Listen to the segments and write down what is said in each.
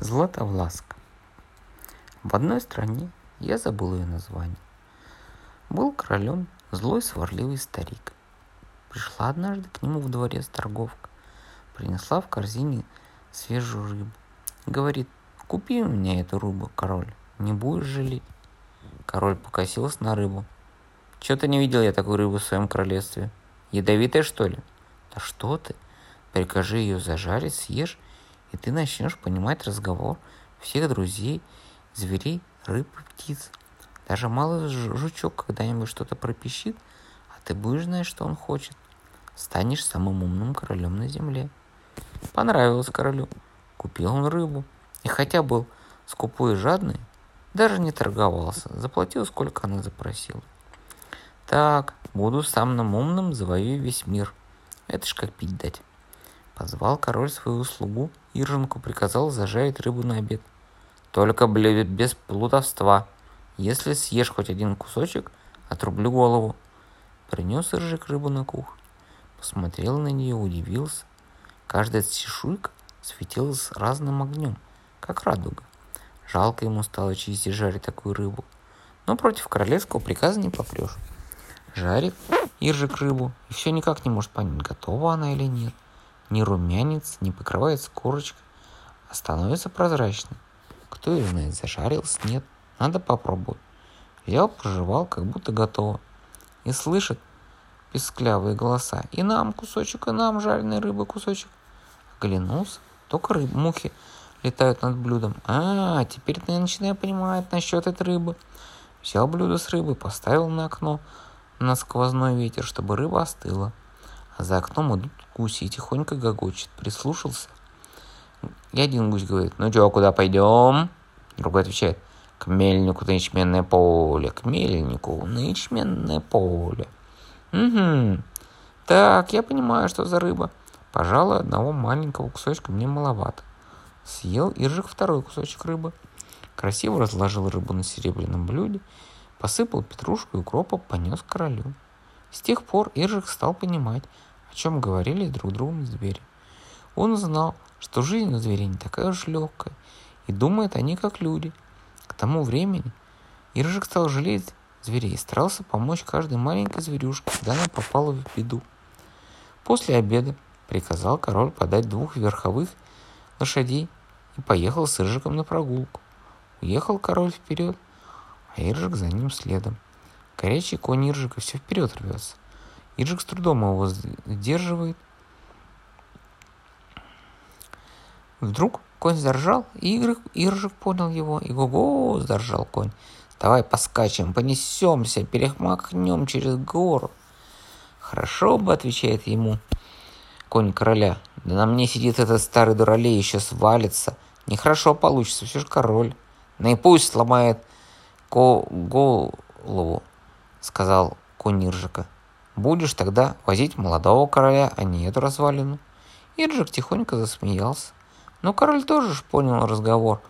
Златовласка. В одной стране, я забыл ее название, был королем злой сварливый старик. Пришла однажды к нему в дворец торговка, принесла в корзине свежую рыбу. Говорит, купи у меня эту рыбу, король, не будешь жалеть. Король покосился на рыбу. Че-то не видел я такой рыбы в своем королевстве. Ядовитая, что ли? Да что ты? Прикажи ее зажарить, съешь, и ты начнешь понимать разговор всех друзей, зверей, рыб и птиц. Даже малый жучок когда-нибудь что-то пропищит, а ты будешь знать, что он хочет. Станешь самым умным королем на земле. Понравилось королю. Купил он рыбу. И хотя был скупой и жадный, даже не торговался. Заплатил, сколько она запросила. Так, буду самым умным, завоюю весь мир. Это ж как пить дать. Позвал король свою слугу, Ирженку приказал зажарить рыбу на обед. Только без плутовства. Если съешь хоть один кусочек, отрублю голову. Принес Иржик рыбу на кухню. Посмотрел на нее, удивился. Каждая чешуйка светилась разным огнем, как радуга. Жалко ему стало чистить жарить такую рыбу. Но против королевского приказа не попрешь. Жарит Иржик рыбу и все никак не может понять, готова она или нет не румянец, не покрывается корочкой, а становится прозрачной. Кто ее знает, зажарился, нет, надо попробовать. Взял, проживал, как будто готово. И слышит песклявые голоса. И нам кусочек, и нам жареной рыбы кусочек. Оглянулся, только рыб, мухи летают над блюдом. А, теперь я начинаю понимать насчет этой рыбы. Взял блюдо с рыбой, поставил на окно на сквозной ветер, чтобы рыба остыла. За окном идут гуси и тихонько гогочет. Прислушался. И один гусь говорит, ну чё, куда пойдем? Другой отвечает, к мельнику на ячменное поле, к мельнику на ячменное поле. Угу. Так, я понимаю, что за рыба. Пожалуй, одного маленького кусочка мне маловато. Съел Иржик второй кусочек рыбы. Красиво разложил рыбу на серебряном блюде, посыпал петрушку и укропа, понес королю. С тех пор Иржик стал понимать, чем говорили друг другу звери. Он знал, что жизнь у зверей не такая уж легкая, и думают они как люди. К тому времени Иржик стал жалеть зверей и старался помочь каждой маленькой зверюшке, когда она попала в беду. После обеда приказал король подать двух верховых лошадей и поехал с Иржиком на прогулку. Уехал король вперед, а Иржик за ним следом. Горячий конь Иржика все вперед рвется – Иджик с трудом его сдерживает. Вдруг конь заржал, и Игрик, Иржик понял его. И го-го, заржал конь. Давай поскачем, понесемся, перехмахнем через гору. Хорошо бы, отвечает ему конь короля. Да на мне сидит этот старый дуралей, еще свалится. Нехорошо получится, все же король. Ну и пусть сломает ко голову, сказал конь Иржика. Будешь тогда возить молодого короля, а не эту развалину. Ирджик тихонько засмеялся. Но король тоже ж понял разговор.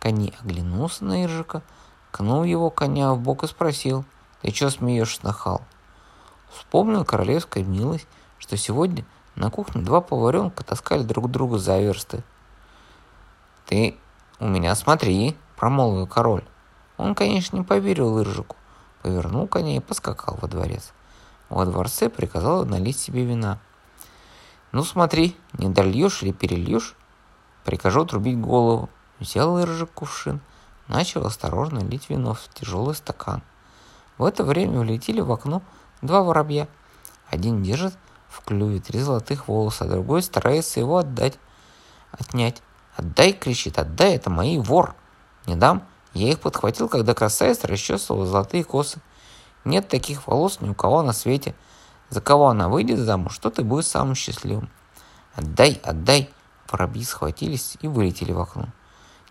Кони оглянулся на Иржика, кнул его коня в бок и спросил, «Ты чё смеешься, нахал?» Вспомнил королевская милость, что сегодня на кухне два поваренка таскали друг друга за версты. «Ты у меня смотри», — промолвил король. Он, конечно, не поверил Иржику, повернул коня и поскакал во дворец. Во дворце приказала налить себе вина. «Ну смотри, не дольешь или перельешь?» Прикажу отрубить голову. Взял Иржик кувшин, начал осторожно лить вино в тяжелый стакан. В это время улетели в окно два воробья. Один держит в клюве три золотых волоса, а другой старается его отдать, отнять. «Отдай!» — кричит, «отдай! Это мои вор!» «Не дам!» Я их подхватил, когда красавица расчесывала золотые косы. Нет таких волос ни у кого на свете. За кого она выйдет замуж, что ты будешь самым счастливым. Отдай, отдай. Воробьи схватились и вылетели в окно.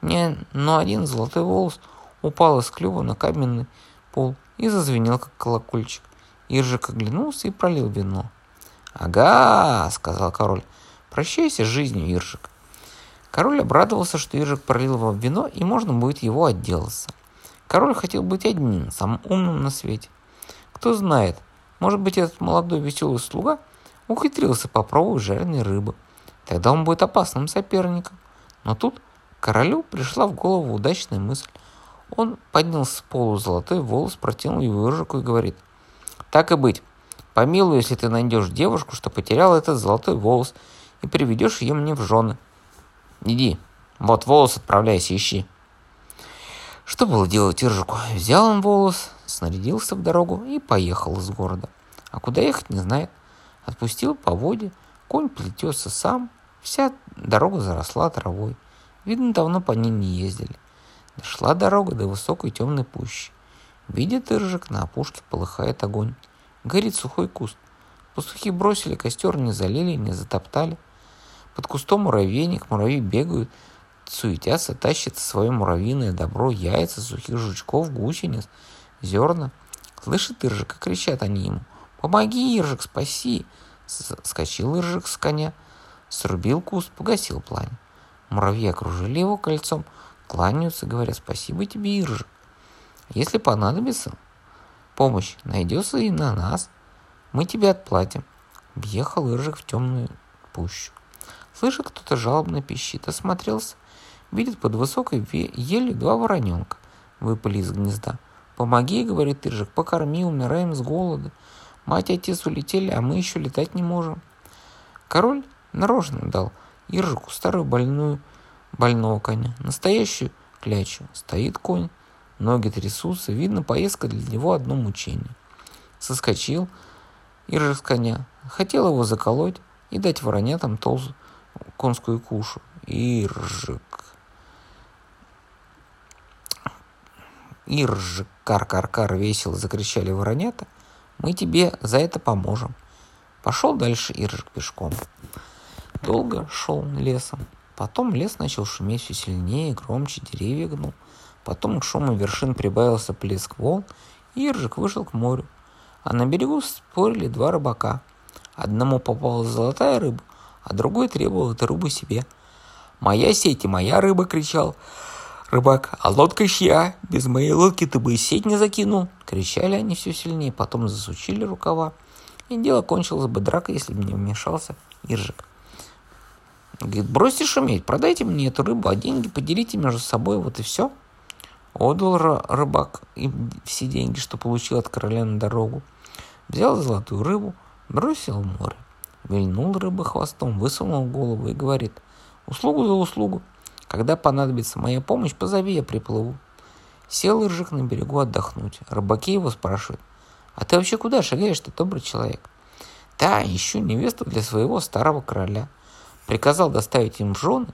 Не, но один золотой волос упал из клюва на каменный пол и зазвенел, как колокольчик. Иржик оглянулся и пролил вино. «Ага», — сказал король, — «прощайся с жизнью, Иржик». Король обрадовался, что Иржик пролил вам вино, и можно будет его отделаться. Король хотел быть одним, самым умным на свете. Кто знает, может быть, этот молодой веселый слуга ухитрился попробовать жареной рыбы. Тогда он будет опасным соперником. Но тут Королю пришла в голову удачная мысль. Он поднял с полу золотой волос, протянул его Иржику и говорит, «Так и быть, помилуй, если ты найдешь девушку, что потеряла этот золотой волос, и приведешь ее мне в жены. Иди, вот волос отправляйся, ищи». Что было делать Иржику? Взял он волос, снарядился в дорогу и поехал из города. А куда ехать, не знает. Отпустил по воде, конь плетется сам, вся дорога заросла травой. Видно, давно по ней не ездили. Дошла дорога до высокой темной пущи. Видит Иржик, на опушке полыхает огонь. Горит сухой куст. Пастухи бросили костер, не залили, не затоптали. Под кустом муравейник, муравьи бегают, суетятся, тащат свое муравьиное добро, яйца, сухих жучков, гусениц, зерна. Слышит Иржик, как кричат они ему. «Помоги, Иржик, спаси!» Скочил Иржик с коня, срубил куст, погасил пламя. Муравьи окружили его кольцом, кланяются, говорят «Спасибо тебе, Иржик!» Если понадобится помощь, найдется и на нас. Мы тебе отплатим. Въехал Иржик в темную пущу. Слышит, кто-то жалобно пищит. Осмотрелся. Видит под высокой елью два вороненка. Выпали из гнезда. «Помоги», — говорит Иржик, — «покорми, умираем с голода. Мать и отец улетели, а мы еще летать не можем». Король нарочно дал Иржику старую больную больного коня, настоящую клячу. Стоит конь, ноги трясутся, видно, поездка для него одно мучение. Соскочил Иржик с коня, хотел его заколоть и дать воронятам толстую конскую кушу. Иржик. Иржик, кар-кар-кар, весело закричали воронята. Мы тебе за это поможем. Пошел дальше Иржик пешком. Долго шел лесом. Потом лес начал шуметь все сильнее, громче, деревья гнул. Потом к шуму вершин прибавился плеск волн, и Иржик вышел к морю. А на берегу спорили два рыбака. Одному попалась золотая рыба, а другой требовал эту рыбу себе. «Моя сеть и моя рыба!» — кричал рыбак. «А лодка чья? Без моей лодки ты бы и сеть не закинул!» Кричали они все сильнее, потом засучили рукава. И дело кончилось бы дракой, если бы не вмешался Иржик. Говорит, бросьте шуметь, продайте мне эту рыбу, а деньги поделите между собой, вот и все. Отдал рыбак им все деньги, что получил от короля на дорогу. Взял золотую рыбу, бросил в море. Вильнул рыба хвостом, высунул голову и говорит, услугу за услугу. Когда понадобится моя помощь, позови, я приплыву. Сел Иржик на берегу отдохнуть. Рыбаки его спрашивают, а ты вообще куда шагаешь, ты добрый человек? Да, ищу невесту для своего старого короля. Приказал доставить им жены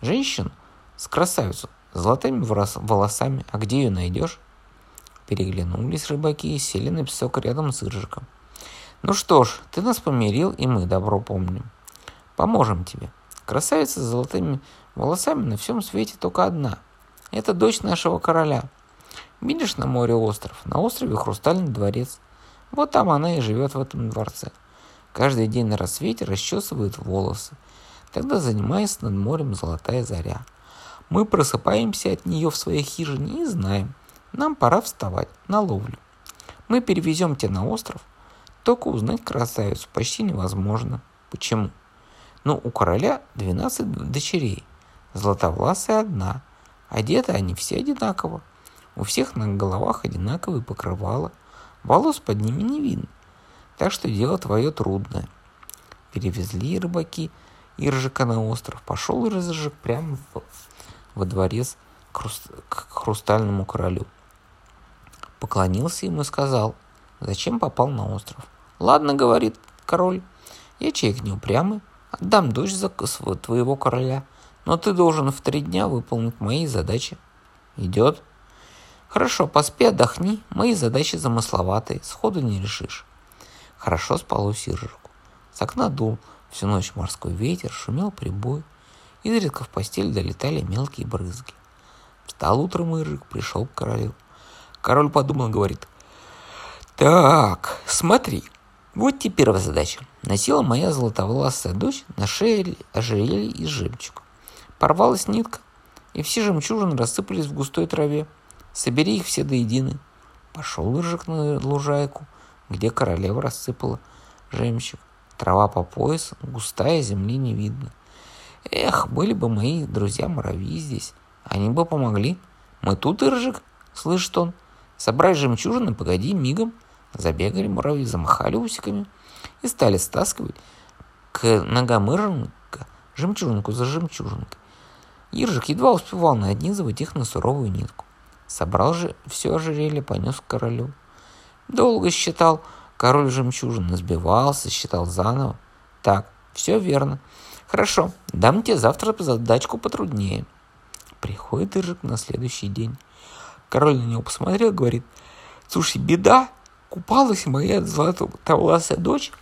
женщину с красавицу, с золотыми волосами. А где ее найдешь? Переглянулись рыбаки и сели на песок рядом с Иржиком. Ну что ж, ты нас помирил, и мы добро помним. Поможем тебе. Красавица с золотыми волосами на всем свете только одна. Это дочь нашего короля. Видишь на море остров? На острове Хрустальный дворец. Вот там она и живет в этом дворце. Каждый день на рассвете расчесывает волосы. Тогда занимается над морем золотая заря. Мы просыпаемся от нее в своей хижине и знаем, нам пора вставать на ловлю. Мы перевезем тебя на остров, только узнать красавицу почти невозможно. Почему? Ну, у короля 12 дочерей, златовласая одна. Одеты они все одинаково. У всех на головах одинаковые покрывала. Волос под ними не видно. Так что дело твое трудное. Перевезли рыбаки Иржика на остров. Пошел Иржик прямо в, во дворец к, хруст, к хрустальному королю. Поклонился ему и сказал, зачем попал на остров. Ладно, говорит король, я человек не упрямый, отдам дочь за твоего короля, но ты должен в три дня выполнить мои задачи. Идет? Хорошо, поспи, отдохни, мои задачи замысловатые, сходу не решишь. Хорошо спалось Иржику. С окна дул всю ночь морской ветер, шумел прибой, изредка в постель долетали мелкие брызги. Встал утром Иржик, пришел к королю. Король подумал, говорит, так, смотри, вот теперь первая задача. Носила моя золотоволосая дочь на шее ожерелье из жемчуга. Порвалась нитка, и все жемчужины рассыпались в густой траве. Собери их все до единой. Пошел Иржик на лужайку, где королева рассыпала жемчуг. Трава по пояс, густая, земли не видно. Эх, были бы мои друзья-муравьи здесь. Они бы помогли. Мы тут, Иржик, слышит он. Собрать жемчужины, погоди, мигом. Забегали муравьи, замахали усиками и стали стаскивать к ногам Иржика жемчужинку за жемчужинкой. Иржик едва успевал нанизывать их на суровую нитку. Собрал же все ожерелье, понес к королю. Долго считал король жемчужин, сбивался, считал заново. Так, все верно. Хорошо, дам тебе завтра задачку потруднее. Приходит Иржик на следующий день. Король на него посмотрел, говорит, слушай, беда, купалась моя золотовласая дочь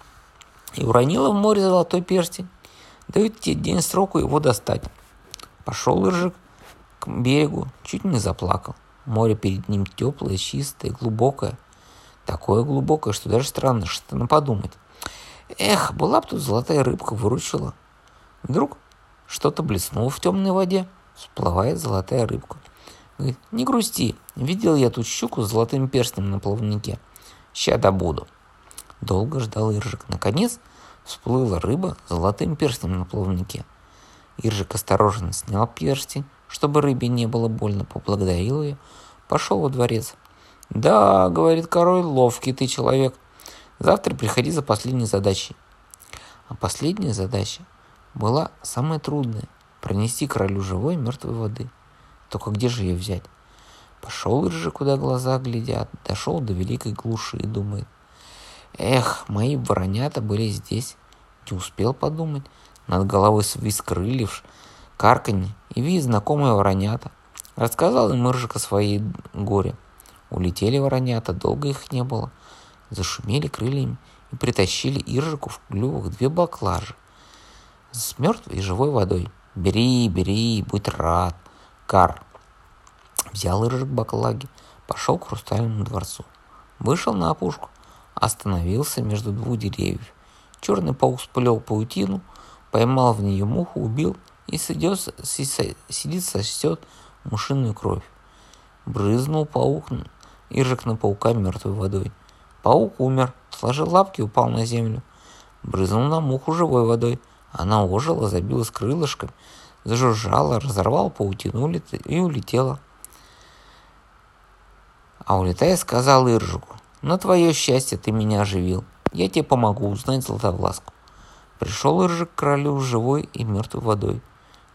и уронила в море золотой перстень. Дают тебе день сроку его достать. Пошел Иржик к берегу, чуть не заплакал. Море перед ним теплое, чистое, глубокое. Такое глубокое, что даже странно что-то подумать. Эх, была бы тут золотая рыбка, выручила. Вдруг что-то блеснуло в темной воде. Всплывает золотая рыбка. Говорит, не грусти, видел я тут щуку с золотым перстнем на плавнике. Ща добуду. Долго ждал Иржик. Наконец всплыла рыба с золотым перстнем на плавнике. Иржик осторожно снял перстень, чтобы рыбе не было больно, поблагодарил ее, пошел во дворец. «Да, — говорит король, — ловкий ты человек. Завтра приходи за последней задачей». А последняя задача была самая трудная – пронести королю живой и мертвой воды. Только где же ее взять? Пошел же, куда глаза глядят, дошел до великой глуши и думает. Эх, мои воронята были здесь. Не успел подумать. Над головой свист крыльев, карканье и вид знакомые воронята. Рассказал им Иржик о своей горе. Улетели воронята, долго их не было. Зашумели крыльями и притащили Иржику в клювах две баклажи с мертвой и живой водой. Бери, бери, будь рад. Кар. Взял Иржик баклаги, пошел к хрустальному дворцу. Вышел на опушку, остановился между двух деревьев. Черный паук сплел паутину, поймал в нее муху, убил и сидит, сидит сосет мушиную кровь. Брызнул паук, Иржик на паука мертвой водой. Паук умер, сложил лапки, упал на землю. Брызнул на муху живой водой. Она ожила, забилась крылышками, зажужжала, разорвала паутину и улетела. А улетая, сказал Иржику, на твое счастье ты меня оживил. Я тебе помогу узнать Златовласку. Пришел Иржик к королю живой и мертвой водой.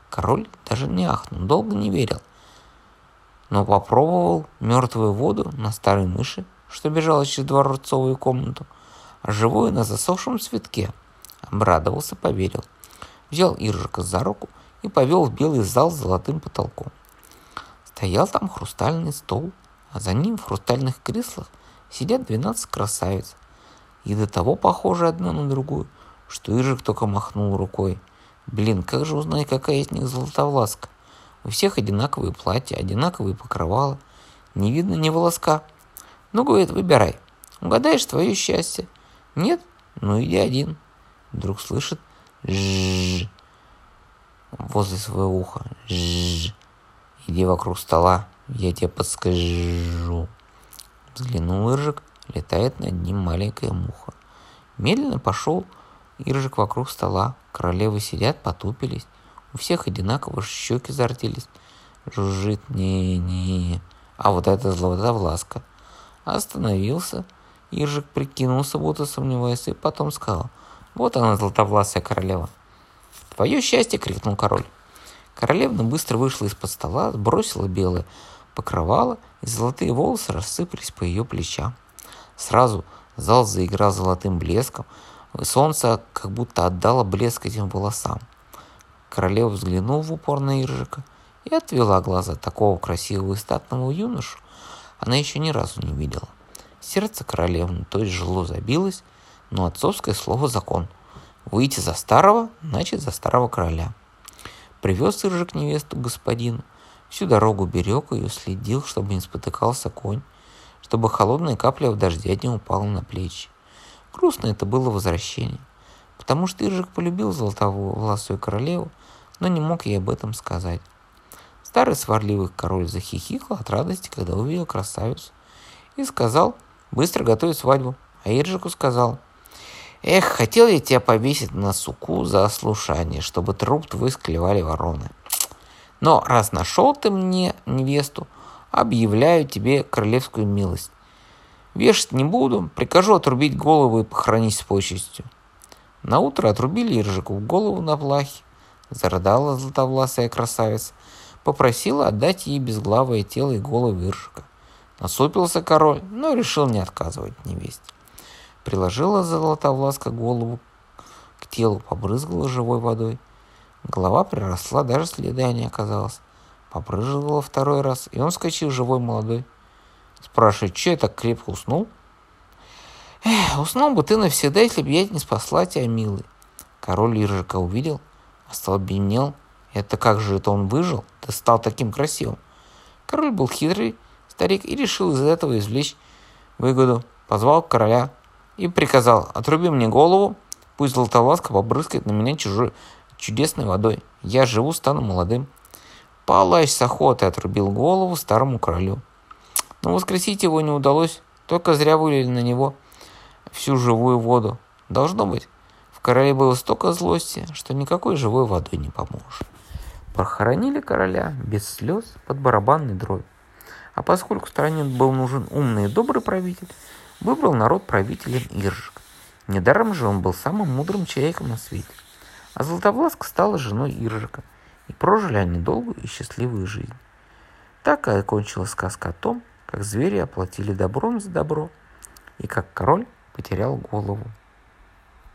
Король даже не ахнул, долго не верил. Но попробовал мертвую воду на старой мыши, что бежала через дворцовую комнату, а живую на засохшем цветке. Обрадовался, поверил. Взял Иржика за руку и повел в белый зал с золотым потолком. Стоял там хрустальный стол, а за ним в хрустальных креслах сидят 12 красавиц, и до того похожи одна на другую, что Иржик только махнул рукой. Блин, как же узнать, какая из них золотовласка? У всех одинаковые платья, одинаковые покрывала. Не видно ни волоска. Ну, говорит, выбирай. Угадаешь твое счастье. Нет? Ну, иди один. Вдруг слышит жжж возле своего уха. Жжж. Иди вокруг стола, я тебе подскажу. Взглянул Иржик, летает над ним маленькая муха. Медленно пошел Иржик вокруг стола. Королевы сидят, потупились. У всех одинаково щеки зардились. Жужжит, не-не. А вот это златовласка. Остановился. Иржик прикинулся, будто сомневаясь, и потом сказал. Вот она, златовласая королева. Твое счастье, крикнул король. Королевна быстро вышла из-под стола, сбросила белое покрывало, и золотые волосы рассыпались по ее плечам. Сразу зал заиграл золотым блеском, солнце как будто отдало блеск этим волосам. Королева взглянула в упор на Иржика и отвела глаза такого красивого и статного юношу. Она еще ни разу не видела. Сердце королевны то тяжело забилось, но отцовское слово закон. Выйти за старого, значит за старого короля. Привез Иржик невесту господину. Всю дорогу берег ее, следил, чтобы не спотыкался конь, чтобы холодная капля в дожде не упала на плечи. Грустно это было возвращение, потому что Иржик полюбил золотоволосую королеву но не мог ей об этом сказать. Старый сварливый король захихикал от радости, когда увидел красавицу, и сказал быстро готовить свадьбу. А Иржику сказал, Эх, хотел я тебя повесить на суку за ослушание, чтобы труп твой склевали вороны. Но раз нашел ты мне невесту, объявляю тебе королевскую милость. Вешать не буду, прикажу отрубить голову и похоронить с почестью. На утро отрубили Иржику голову на плахе. Зарыдала златовласая красавица, попросила отдать ей безглавое тело и голову Иржика. Насупился король, но решил не отказывать невесте. Приложила золотовласка голову к телу, побрызгала живой водой. Голова приросла, даже следа не оказалось. Побрызгала второй раз, и он вскочил живой молодой. Спрашивает, что я так крепко уснул? Эх, уснул бы ты навсегда, если бы я не спасла тебя, милый. Король Иржика увидел, остолбенел. Это как же это он выжил? Ты стал таким красивым. Король был хитрый старик и решил из этого извлечь выгоду. Позвал короля и приказал, отруби мне голову, пусть Златовласка побрызгает на меня чужой чудесной водой. Я живу, стану молодым. Палач с охотой отрубил голову старому королю. Но воскресить его не удалось, только зря вылили на него всю живую воду. Должно быть, в короле было столько злости, что никакой живой водой не поможет. Похоронили короля без слез под барабанный дробь. А поскольку стране был нужен умный и добрый правитель, выбрал народ правителем Иржик. Недаром же он был самым мудрым человеком на свете. А Златовласка стала женой Иржика, и прожили они долгую и счастливую жизнь. Так и окончилась сказка о том, как звери оплатили добром за добро, и как король потерял голову.